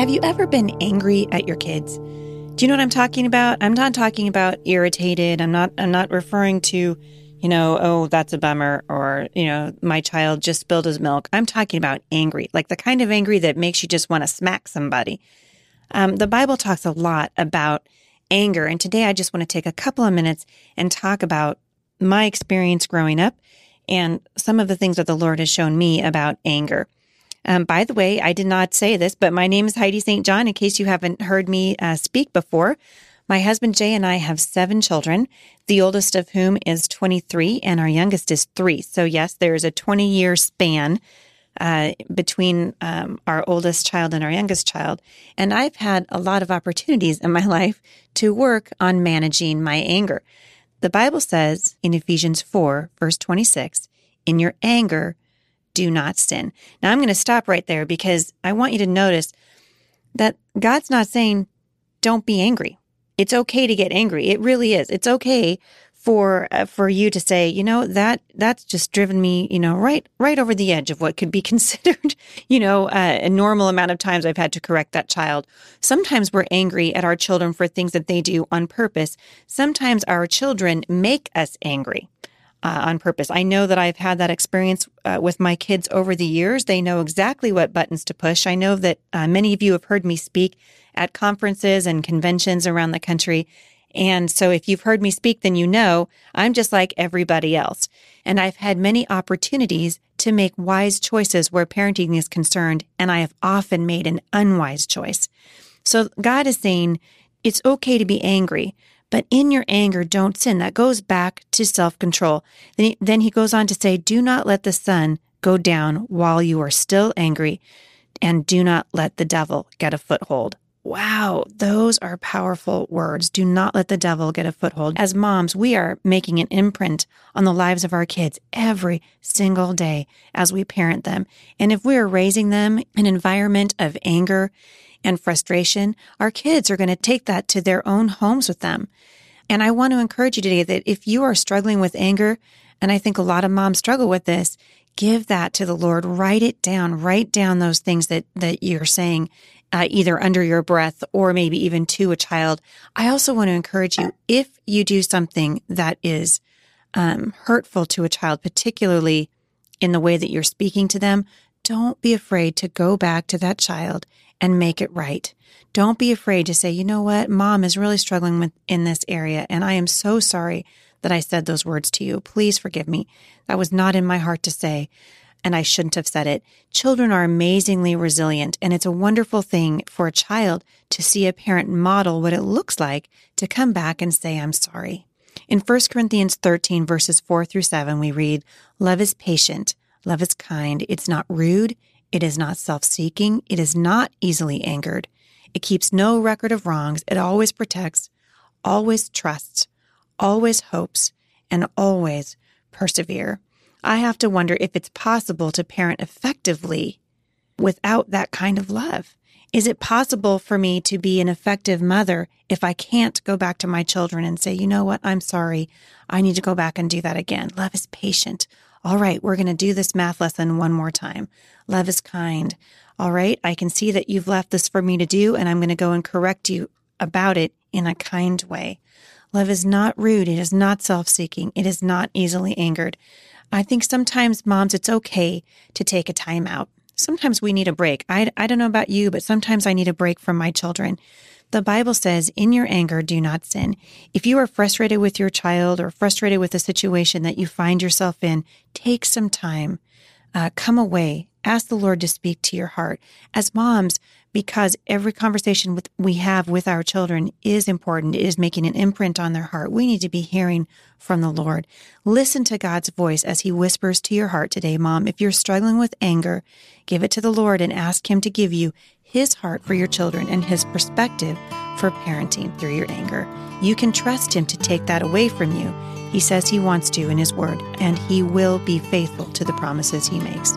Have you ever been angry at your kids? Do you know what I'm talking about? I'm not talking about irritated. I'm not I'm not referring to, you know, oh, that's a bummer or, you know, my child just spilled his milk. I'm talking about angry, like the kind of angry that makes you just want to smack somebody. Um, the Bible talks a lot about anger, and today I just want to take a couple of minutes and talk about my experience growing up and some of the things that the Lord has shown me about anger. Um, by the way, I did not say this, but my name is Heidi St. John, in case you haven't heard me uh, speak before. My husband Jay and I have seven children, the oldest of whom is 23 and our youngest is three. So, yes, there is a 20 year span uh, between um, our oldest child and our youngest child. And I've had a lot of opportunities in my life to work on managing my anger. The Bible says in Ephesians 4, verse 26, in your anger, do not sin. Now I'm going to stop right there because I want you to notice that God's not saying don't be angry. It's okay to get angry. It really is. It's okay for uh, for you to say, you know, that that's just driven me, you know, right right over the edge of what could be considered, you know, uh, a normal amount of times I've had to correct that child. Sometimes we're angry at our children for things that they do on purpose. Sometimes our children make us angry uh, on purpose. I know that I've had that experience uh, with my kids over the years. They know exactly what buttons to push. I know that uh, many of you have heard me speak at conferences and conventions around the country. And so if you've heard me speak, then you know I'm just like everybody else. And I've had many opportunities to make wise choices where parenting is concerned, and I have often made an unwise choice. So God is saying it's okay to be angry, but in your anger, don't sin. That goes back to self control. Then he, then he goes on to say, Do not let the sun go down while you are still angry, and do not let the devil get a foothold. Wow, those are powerful words. Do not let the devil get a foothold. As moms, we are making an imprint on the lives of our kids every single day as we parent them. And if we are raising them in an environment of anger and frustration, our kids are going to take that to their own homes with them. And I want to encourage you today that if you are struggling with anger, and I think a lot of moms struggle with this, give that to the Lord. Write it down. Write down those things that, that you're saying, uh, either under your breath or maybe even to a child. I also want to encourage you if you do something that is um, hurtful to a child, particularly in the way that you're speaking to them, don't be afraid to go back to that child and make it right. Don't be afraid to say, you know what? Mom is really struggling with in this area. And I am so sorry that I said those words to you. Please forgive me. That was not in my heart to say. And I shouldn't have said it. Children are amazingly resilient, and it's a wonderful thing for a child to see a parent model what it looks like to come back and say, I'm sorry. In 1 Corinthians 13, verses 4 through 7, we read, Love is patient, love is kind, it's not rude, it is not self seeking. It is not easily angered. It keeps no record of wrongs. It always protects, always trusts, always hopes, and always persevere. I have to wonder if it's possible to parent effectively without that kind of love. Is it possible for me to be an effective mother if I can't go back to my children and say, you know what? I'm sorry. I need to go back and do that again. Love is patient. All right, we're going to do this math lesson one more time. Love is kind. All right, I can see that you've left this for me to do, and I'm going to go and correct you about it in a kind way. Love is not rude. It is not self seeking. It is not easily angered. I think sometimes, moms, it's okay to take a time out. Sometimes we need a break. I, I don't know about you, but sometimes I need a break from my children. The Bible says, in your anger, do not sin. If you are frustrated with your child or frustrated with a situation that you find yourself in, take some time, uh, come away, ask the Lord to speak to your heart. As moms, because every conversation with, we have with our children is important, it is making an imprint on their heart. We need to be hearing from the Lord. Listen to God's voice as He whispers to your heart today, mom. If you're struggling with anger, give it to the Lord and ask Him to give you His heart for your children and His perspective for parenting through your anger. You can trust Him to take that away from you. He says He wants to in His Word, and He will be faithful to the promises He makes.